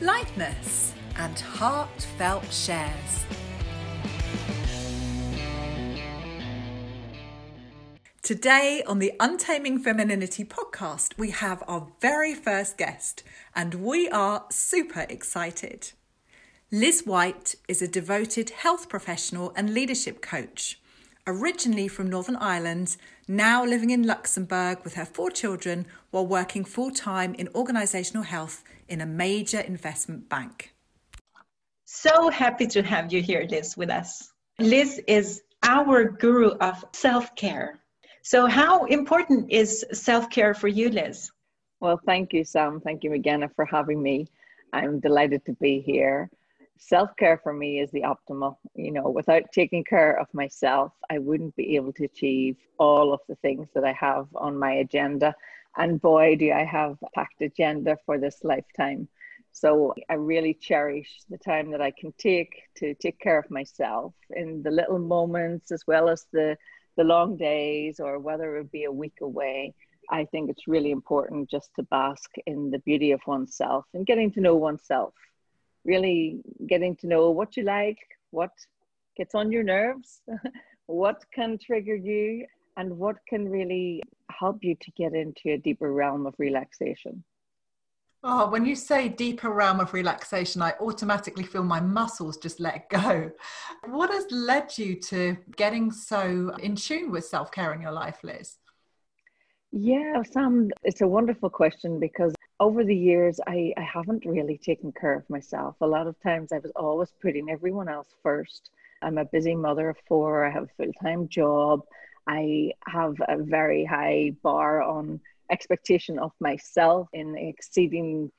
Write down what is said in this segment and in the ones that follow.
lightness, and heartfelt shares. Today on the Untaming Femininity podcast, we have our very first guest, and we are super excited. Liz White is a devoted health professional and leadership coach. Originally from Northern Ireland, now living in Luxembourg with her four children while working full time in organisational health in a major investment bank. So happy to have you here, Liz, with us. Liz is our guru of self care. So, how important is self care for you, Liz? Well, thank you, Sam. Thank you, Meghana, for having me. I'm delighted to be here. Self care for me is the optimal. You know, without taking care of myself, I wouldn't be able to achieve all of the things that I have on my agenda. And boy, do I have a packed agenda for this lifetime. So I really cherish the time that I can take to take care of myself in the little moments as well as the the long days or whether it be a week away, I think it's really important just to bask in the beauty of oneself and getting to know oneself. Really getting to know what you like, what gets on your nerves, what can trigger you, and what can really help you to get into a deeper realm of relaxation. Oh, when you say deeper realm of relaxation, I automatically feel my muscles just let go. What has led you to getting so in tune with self care in your life, Liz? Yeah, Sam, it's a wonderful question because over the years, I, I haven't really taken care of myself. A lot of times I was always putting everyone else first. I'm a busy mother of four, I have a full time job, I have a very high bar on expectation of myself in exceeding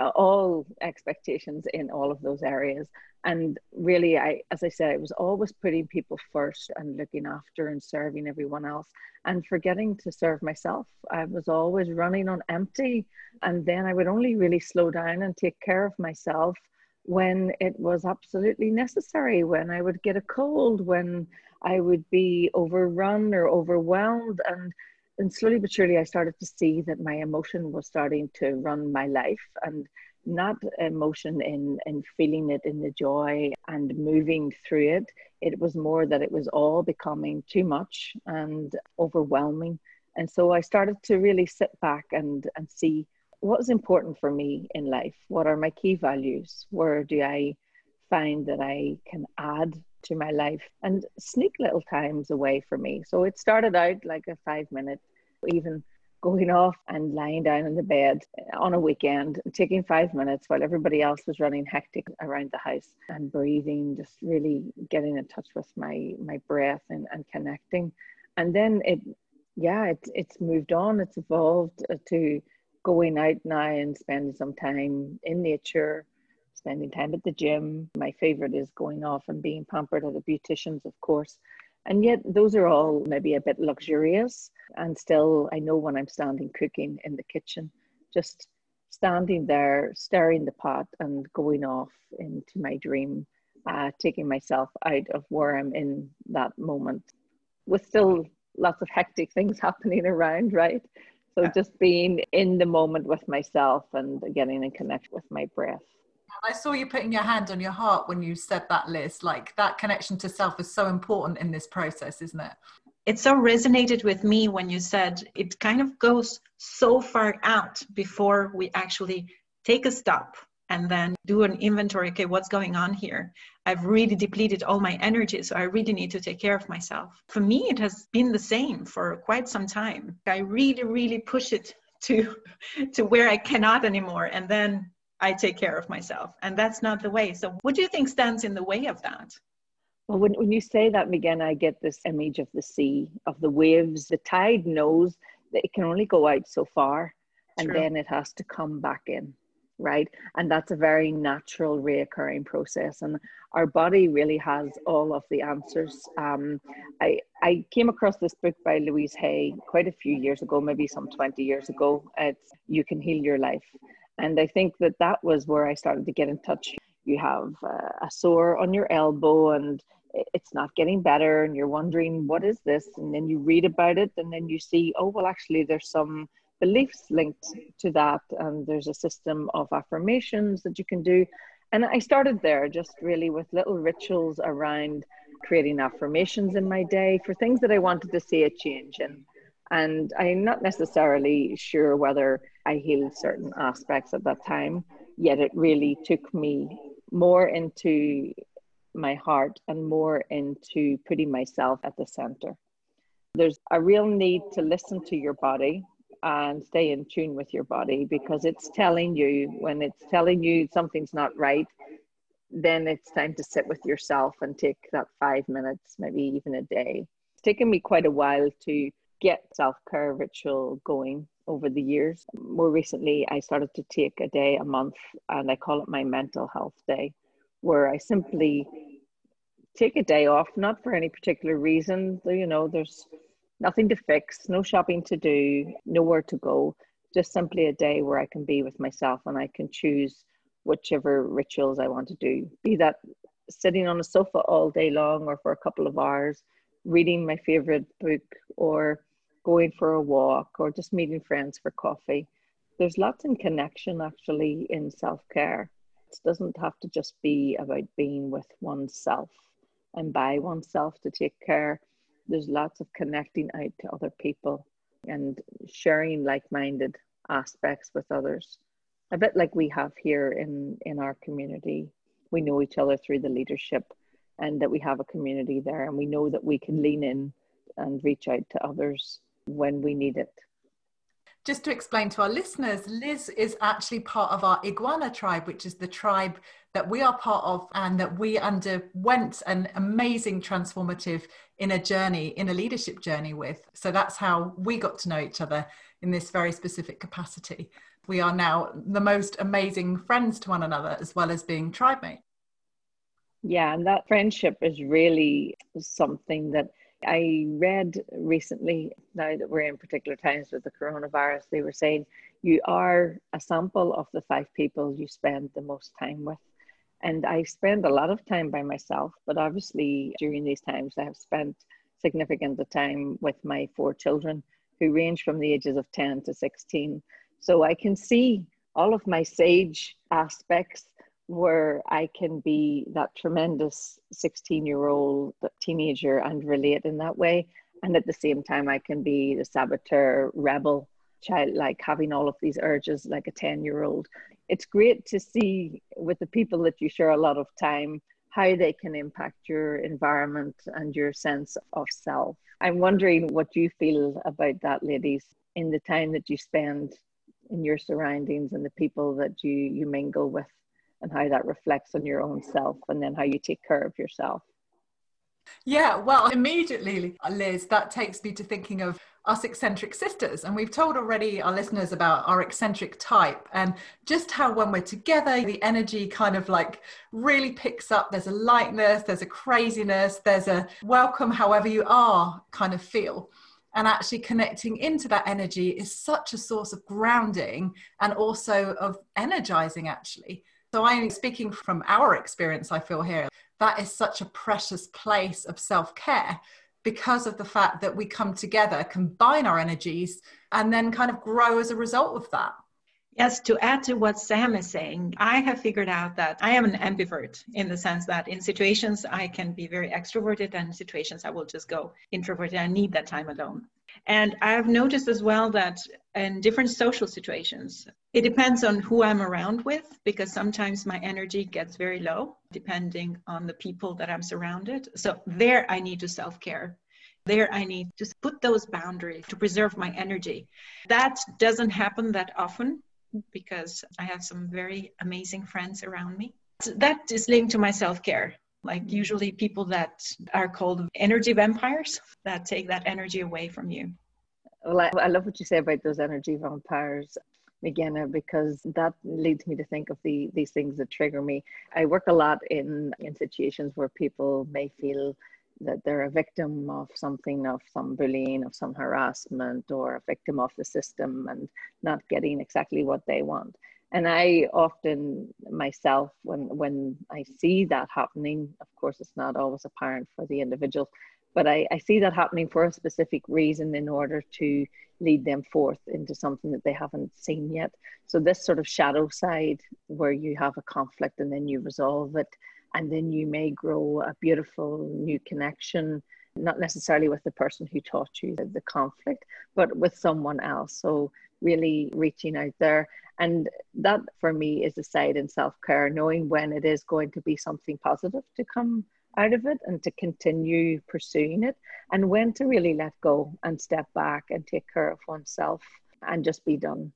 all expectations in all of those areas. And really i as i said i was always putting people first and looking after and serving everyone else and forgetting to serve myself. I was always running on empty. And then i would only really slow down and take care of myself when it was absolutely necessary when i would get a cold when i would be overrun or overwhelmed. And and slowly but surely, I started to see that my emotion was starting to run my life and not emotion in, in feeling it in the joy and moving through it. It was more that it was all becoming too much and overwhelming. And so I started to really sit back and, and see what is important for me in life. What are my key values? Where do I find that I can add to my life and sneak little times away from me. So it started out like a five minute, even going off and lying down in the bed on a weekend, taking five minutes while everybody else was running hectic around the house and breathing, just really getting in touch with my my breath and, and connecting. And then it yeah, it's it's moved on, it's evolved to going out now and spending some time in nature spending time at the gym. My favorite is going off and being pampered at a beautician's, of course. And yet, those are all maybe a bit luxurious. And still, I know when I'm standing cooking in the kitchen, just standing there, stirring the pot and going off into my dream, uh, taking myself out of where I'm in that moment with still lots of hectic things happening around, right? So just being in the moment with myself and getting in connection with my breath. I saw you putting your hand on your heart when you said that Liz. Like that connection to self is so important in this process, isn't it? It so resonated with me when you said it kind of goes so far out before we actually take a stop and then do an inventory. Okay, what's going on here? I've really depleted all my energy, so I really need to take care of myself. For me, it has been the same for quite some time. I really, really push it to to where I cannot anymore, and then I take care of myself. And that's not the way. So, what do you think stands in the way of that? Well, when, when you say that, again, I get this image of the sea, of the waves. The tide knows that it can only go out so far and True. then it has to come back in. right? And that's a very natural, reoccurring process. And our body really has all of the answers. Um, I, I came across this book by Louise Hay quite a few years ago, maybe some 20 years ago. It's You Can Heal Your Life. And I think that that was where I started to get in touch. You have uh, a sore on your elbow and it's not getting better, and you're wondering, what is this? And then you read about it, and then you see, oh, well, actually, there's some beliefs linked to that and there's a system of affirmations that you can do and i started there just really with little rituals around creating affirmations in my day for things that i wanted to see a change in and i'm not necessarily sure whether i healed certain aspects at that time yet it really took me more into my heart and more into putting myself at the center. There's a real need to listen to your body and stay in tune with your body because it's telling you when it's telling you something's not right then it's time to sit with yourself and take that five minutes maybe even a day. It's taken me quite a while to get self-care ritual going over the years more recently i started to take a day a month and i call it my mental health day where i simply take a day off not for any particular reason you know there's nothing to fix, no shopping to do, nowhere to go, just simply a day where I can be with myself and I can choose whichever rituals I want to do. Be that sitting on a sofa all day long or for a couple of hours, reading my favorite book or going for a walk or just meeting friends for coffee. There's lots in connection actually in self care. It doesn't have to just be about being with oneself and by oneself to take care there's lots of connecting out to other people and sharing like-minded aspects with others a bit like we have here in in our community we know each other through the leadership and that we have a community there and we know that we can lean in and reach out to others when we need it just to explain to our listeners, Liz is actually part of our Iguana tribe, which is the tribe that we are part of and that we underwent an amazing transformative inner journey, inner leadership journey with. So that's how we got to know each other in this very specific capacity. We are now the most amazing friends to one another, as well as being tribe mates. Yeah, and that friendship is really something that I read recently, now that we're in particular times with the coronavirus, they were saying you are a sample of the five people you spend the most time with. And I spend a lot of time by myself, but obviously during these times, I have spent significant time with my four children who range from the ages of 10 to 16. So I can see all of my sage aspects where I can be that tremendous 16 year old teenager and relate in that way. And at the same time, I can be the saboteur, rebel child, like having all of these urges like a 10 year old. It's great to see with the people that you share a lot of time how they can impact your environment and your sense of self. I'm wondering what you feel about that, ladies, in the time that you spend in your surroundings and the people that you, you mingle with and how that reflects on your own self and then how you take care of yourself. Yeah, well, immediately, Liz, that takes me to thinking of us eccentric sisters. And we've told already our listeners about our eccentric type and just how when we're together, the energy kind of like really picks up. There's a lightness, there's a craziness, there's a welcome, however you are kind of feel. And actually connecting into that energy is such a source of grounding and also of energizing, actually. So I'm speaking from our experience, I feel here, that is such a precious place of self care because of the fact that we come together, combine our energies, and then kind of grow as a result of that. Yes, to add to what Sam is saying, I have figured out that I am an ambivert in the sense that in situations I can be very extroverted and in situations I will just go introverted. I need that time alone. And I've noticed as well that in different social situations, it depends on who I'm around with because sometimes my energy gets very low depending on the people that I'm surrounded. So there I need to self care. There I need to put those boundaries to preserve my energy. That doesn't happen that often because I have some very amazing friends around me. That is linked to my self care. Like usually people that are called energy vampires that take that energy away from you. Well, I, I love what you say about those energy vampires. Meghana because that leads me to think of the these things that trigger me. I work a lot in in situations where people may feel that they're a victim of something, of some bullying, of some harassment, or a victim of the system and not getting exactly what they want. And I often myself, when when I see that happening, of course, it's not always apparent for the individual, but I, I see that happening for a specific reason in order to lead them forth into something that they haven't seen yet. So this sort of shadow side where you have a conflict and then you resolve it and then you may grow a beautiful new connection not necessarily with the person who taught you the, the, conflict but with someone else. So really reaching out there. And that for me is a side in self-care knowing when it is going to be something positive to come out of it and to continue pursuing it and when to really let go and step back and take care of oneself and just be done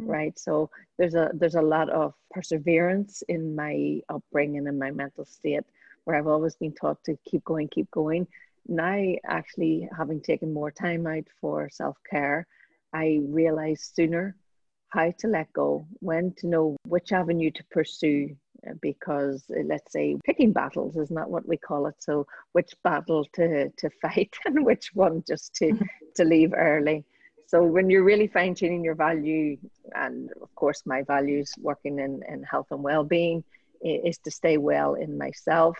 Mm. right? So there's a there's a lot of perseverance in my upbringing and my mental state where i've always been taught to keep going keep going now actually having taken more time out for self-care i realized sooner how to let go when to know which avenue to pursue uh, because uh, let's say picking battles is not what we call it so which battle to to fight and which one just to to leave early. So when you're really fine tuning your value, and of course my values working in, in health and well-being is to stay well in myself,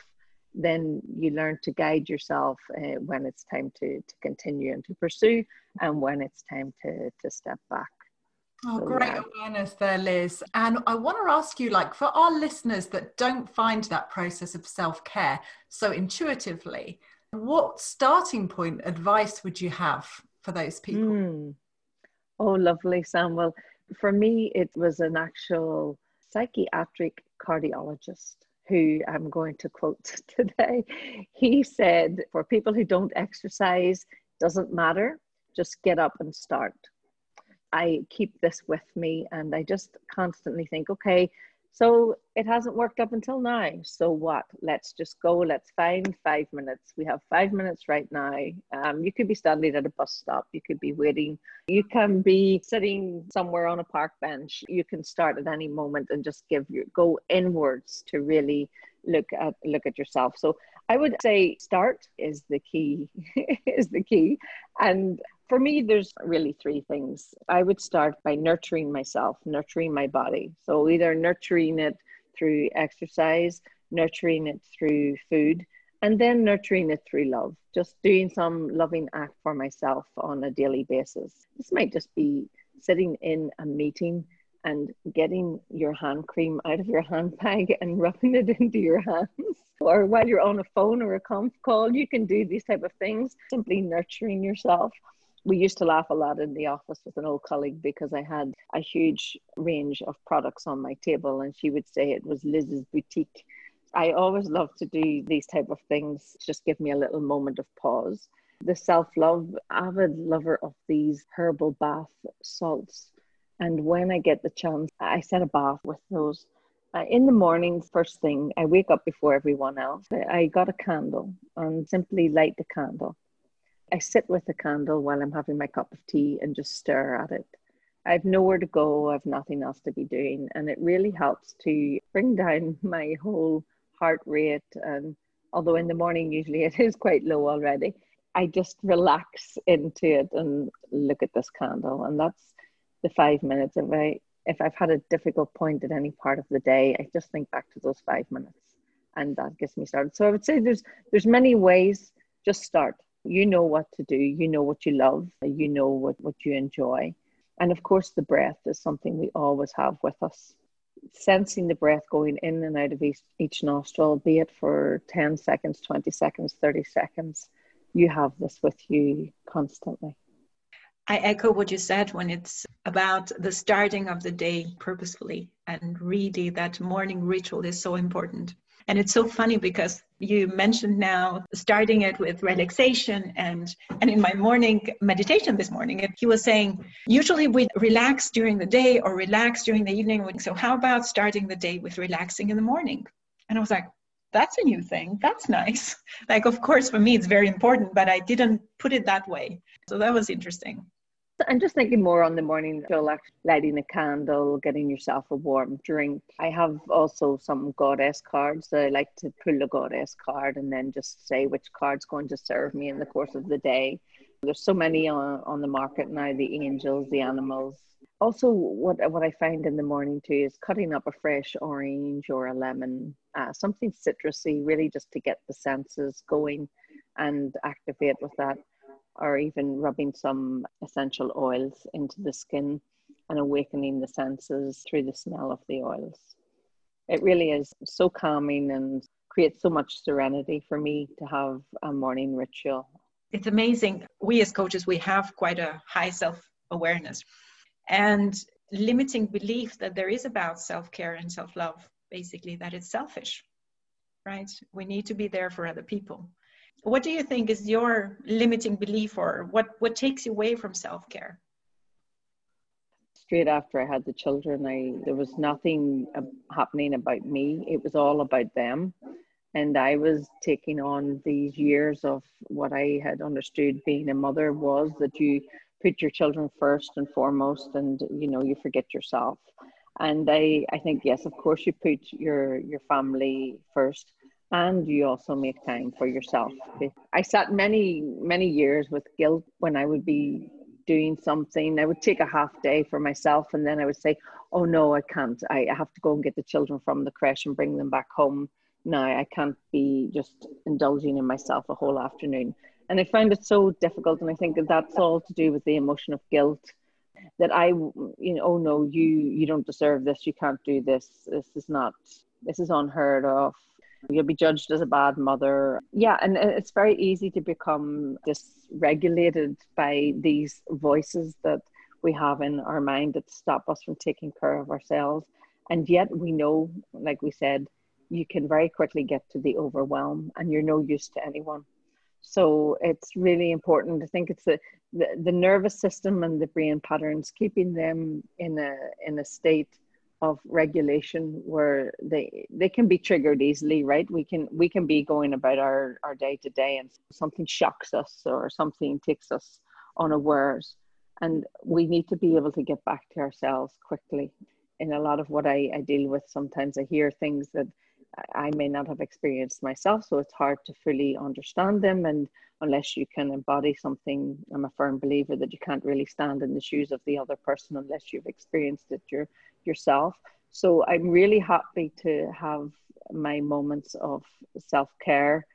then you learn to guide yourself uh, when it's time to, to continue and to pursue and when it's time to, to step back. Oh, so, great yeah. awareness there, Liz. And I want to ask you like, for our listeners that don't find that process of self care so intuitively, what starting point advice would you have for those people? Mm. Oh, lovely, Sam. Well, for me, it was an actual psychiatric cardiologist who I'm going to quote today. He said, For people who don't exercise, doesn't matter, just get up and start. I keep this with me and I just constantly think, okay, so it hasn't worked up until now. So what? Let's just go. Let's find five minutes. We have five minutes right now. Um, you could be standing at a bus stop. You could be waiting. You can be sitting somewhere on a park bench. You can start at any moment and just give your go inwards to really look at look at yourself. So I would say start is the key is the key. And for me, there's really three things. I would start by nurturing myself, nurturing my body. So either nurturing it through exercise, nurturing it through food, and then nurturing it through love. Just doing some loving act for myself on a daily basis. This might just be sitting in a meeting and getting your hand cream out of your handbag and rubbing it into your hands or while you're on a phone or a conf call you can do these type of things simply nurturing yourself we used to laugh a lot in the office with an old colleague because I had a huge range of products on my table, and she would say it was Liz's boutique. I always love to do these type of things. Just give me a little moment of pause. The self-love, avid lover of these herbal bath salts, and when I get the chance, I set a bath with those. Uh, in the morning, first thing, I wake up before everyone else. I got a candle and simply light the candle I sit with a candle while I'm having my cup of tea and just stare at it. I've nowhere to go, I've nothing else to be doing. And it really helps to bring down my whole heart rate. And although in the morning, usually it is quite low already, I just relax into it and look at this candle. And that's the five minutes. I, if I've had a difficult point at any part of the day, I just think back to those five minutes and that gets me started. So I would say there's there's many ways, just start you know what to do, you know what you love, you know what, what you enjoy. And of course, the breath is something we always have with us. Sensing the breath going in and out of each, each nostril, be it for 10 seconds, 20 seconds, 30 seconds, you have this with you constantly. I echo what you said when it's about the starting of the day purposefully, and really that morning ritual is so important. And it's so funny because you mentioned now starting it with relaxation and and in my morning meditation this morning he was saying usually we relax during the day or relax during the evening. So how about starting the day with relaxing in the morning? And i was like that's a new thing. That's nice. Like of course for me it's very important but i didn't put it that way. So that was interesting I'm just thinking more on the morning, like lighting a candle, getting yourself a warm drink. I have also some goddess cards. that I like to pull a goddess card and then just say which card's going to serve me in the course of the day. There's so many on, on the market now the angels, the animals. Also, what, what I find in the morning too is cutting up a fresh orange or a lemon, uh, something citrusy, really just to get the senses going and activate with that or even rubbing some essential oils into the skin and awakening the senses through the smell of the oils. It really is so calming and creates so much serenity for me to have a morning ritual. It's amazing. We as coaches, we have quite a high self awareness and limiting belief that there is about self care and self love, basically, that it's selfish, right? We need to be there for other people what do you think is your limiting belief or what what takes you away from self-care? Straight after i had the children i there was nothing happening about me. It was all about them. And i was taking on these years of what i had understood being a mother was that you put your children first and foremost and you know you forget yourself. And i i think yes of course you put your your family first and you also make time for yourself. I sat many, many years with guilt when I would be doing something. I would take a half day for myself and then I would say, Oh no, I can't. I have to go and get the children from the creche and bring them back home. Now I can't be just indulging in myself a whole afternoon. And I find it so difficult. And I think that that's all to do with the emotion of guilt that I, you know, oh no, you, you don't deserve this. You can't do this. This is not, this is unheard of You'll be judged as a bad mother. Yeah, and it's very easy to become dysregulated by these voices that we have in our mind that stop us from taking care of ourselves. And yet we know, like we said, you can very quickly get to the overwhelm and you're no use to anyone. So it's really important. I think it's the, the, the nervous system and the brain patterns, keeping them in a in a state of regulation where they they can be triggered easily right? We can we can be going about our our day to day and something shocks us or something takes us unawares. And we need to be able to get back to ourselves quickly. In a lot of what I, I deal with sometimes i hear things that i may not have experienced myself so it's hard to fully understand them and unless you can embody something i'm a firm believer that you can't really stand in the shoes of the other person unless you've experienced it you're yourself. So I'm really happy to have my moments of self care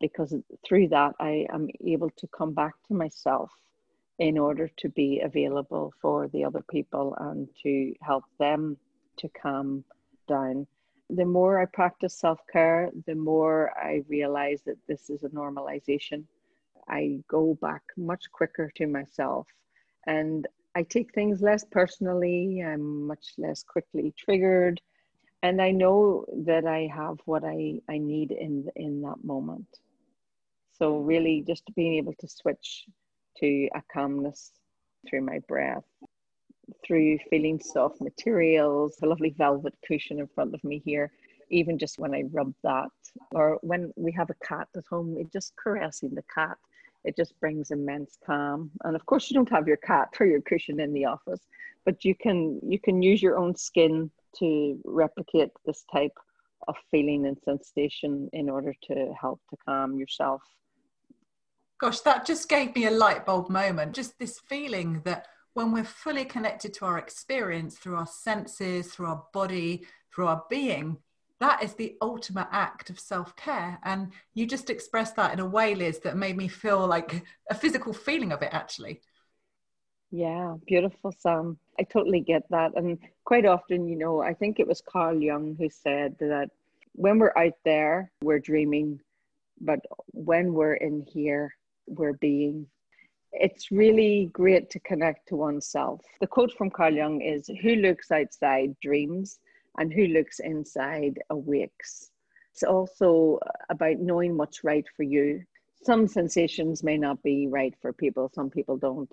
because through that I am able to come back to myself in order to be available for the other people and to help them to calm down. The more I practice self care, the more I realize that this is a normalization. I go back much quicker to myself and I take things less personally. I'm much less quickly triggered. And I know that I have what I, I need in, in that moment. So, really, just being able to switch to a calmness through my breath, through feeling soft materials, a lovely velvet cushion in front of me here, even just when I rub that, or when we have a cat at home, it just caressing the cat. It just brings immense calm. And of course you don't have your cat or your cushion in the office but you can you can use your own skin to replicate this type of feeling and sensation in order to help to calm yourself. Gosh that just gave me a light bulb moment just this feeling that when we're fully connected to our experience through our senses through our body through our being that is the ultimate act of self-care. And you just expressed that in a way liz that made me feel like a physical feeling of it actually. Yeah beautiful sam. I totally get that. And quite often you know i think it was carl jung who said that when we're out there we're dreaming but when we're in here we're being it's really great to connect to oneself the quote from carl jung is who looks outside dreams and who looks inside awakes. It's also about knowing what's right for you. Some sensations may not be right for people. Some people don't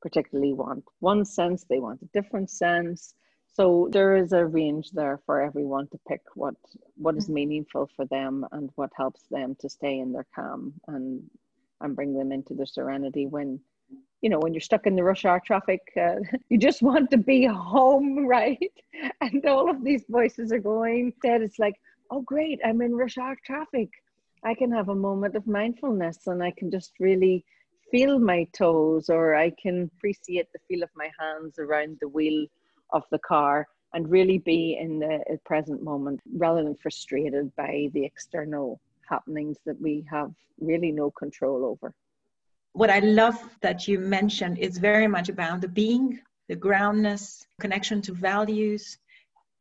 particularly want one sense, they want a different sense. So there is a range there for everyone to pick what what is mm-hmm. meaningful for them and what helps them to stay in their calm and and bring them into the serenity when you know, when you're stuck in the rush hour traffic, uh, you just want to be home, right? And all of these voices are going. That it's like, oh, great, I'm in rush hour traffic. I can have a moment of mindfulness and I can just really feel my toes or I can appreciate the feel of my hands around the wheel of the car and really be in the present moment rather than frustrated by the external happenings that we have really no control over. What I love that you mentioned is very much about the being, the groundness, connection to values,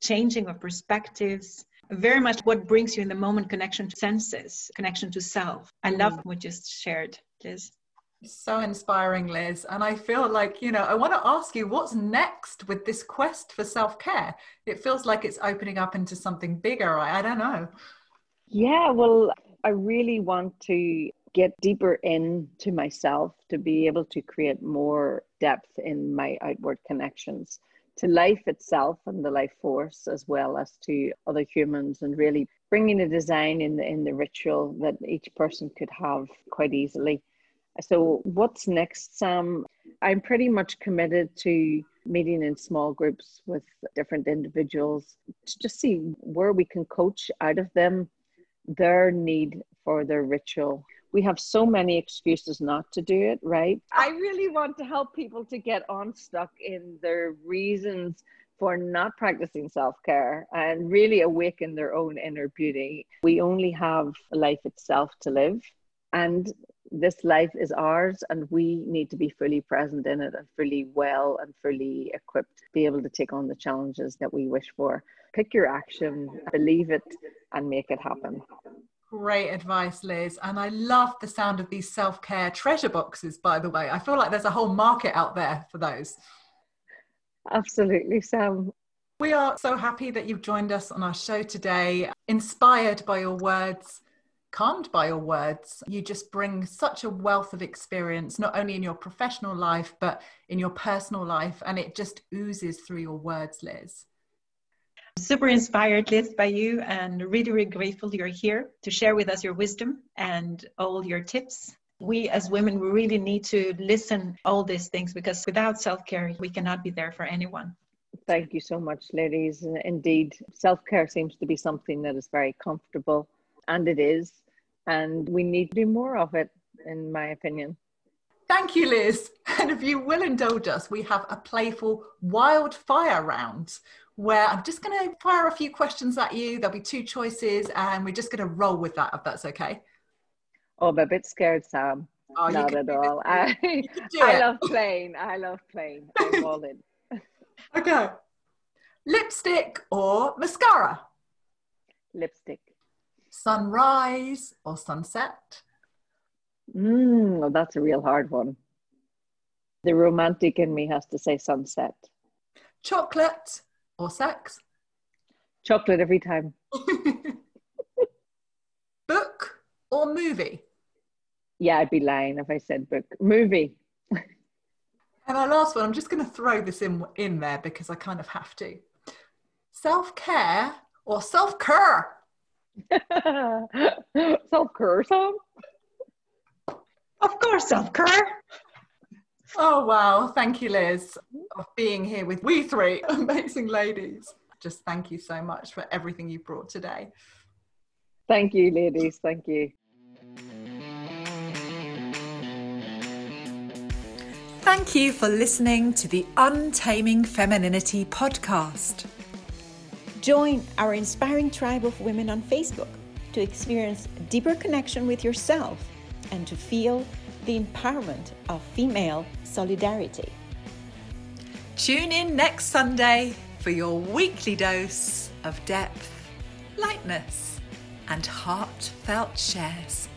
changing of perspectives, very much what brings you in the moment connection to senses, connection to self. I love mm. what you just shared, Liz. So inspiring, Liz. And I feel like, you know, I want to ask you what's next with this quest for self care? It feels like it's opening up into something bigger. I, I don't know. Yeah, well, I really want to get deeper into myself to be able to create more depth in my outward connections to life itself and the life force as well as to other humans and really bringing a design in the in the ritual that each person could have quite easily. So what's next sam? I'm pretty much committed to meeting in small groups with different individuals to just see where we can coach out of them their need for their ritual we have so many excuses not to do it, right? I really want to help people to get unstuck in their reasons for not practicing self care and really awaken their own inner beauty. We only have life itself to live, and this life is ours, and we need to be fully present in it and fully well and fully equipped to be able to take on the challenges that we wish for. Pick your action, believe it, and make it happen. Great advice, Liz. And I love the sound of these self care treasure boxes, by the way. I feel like there's a whole market out there for those. Absolutely, Sam. We are so happy that you've joined us on our show today, inspired by your words, calmed by your words. You just bring such a wealth of experience, not only in your professional life, but in your personal life. And it just oozes through your words, Liz. Super inspired, Liz, by you, and really, really grateful you're here to share with us your wisdom and all your tips. We as women, we really need to listen all these things because without self-care, we cannot be there for anyone. Thank you so much, ladies. Indeed, self-care seems to be something that is very comfortable, and it is, and we need to do more of it, in my opinion. Thank you, Liz. And if you will indulge us, we have a playful wildfire round where I'm just going to fire a few questions at you. There'll be two choices, and we're just going to roll with that, if that's okay. Oh, I'm a bit scared, Sam. Oh, Not at all. I, I love playing. I love playing. I'm all in. okay. Lipstick or mascara? Lipstick. Sunrise or sunset? Mm, well, that's a real hard one. The romantic in me has to say sunset. Chocolate or sex? Chocolate every time. book or movie? Yeah, I'd be lying if I said book. Movie. and our last one, I'm just going to throw this in, in there because I kind of have to. Self care or self care? self care, Sam? Of course, self care. Oh, wow. Thank you, Liz, for being here with we three amazing ladies. Just thank you so much for everything you brought today. Thank you, ladies. Thank you. Thank you for listening to the Untaming Femininity podcast. Join our inspiring tribe of women on Facebook to experience deeper connection with yourself and to feel the empowerment of female solidarity. Tune in next Sunday for your weekly dose of depth, lightness, and heartfelt shares.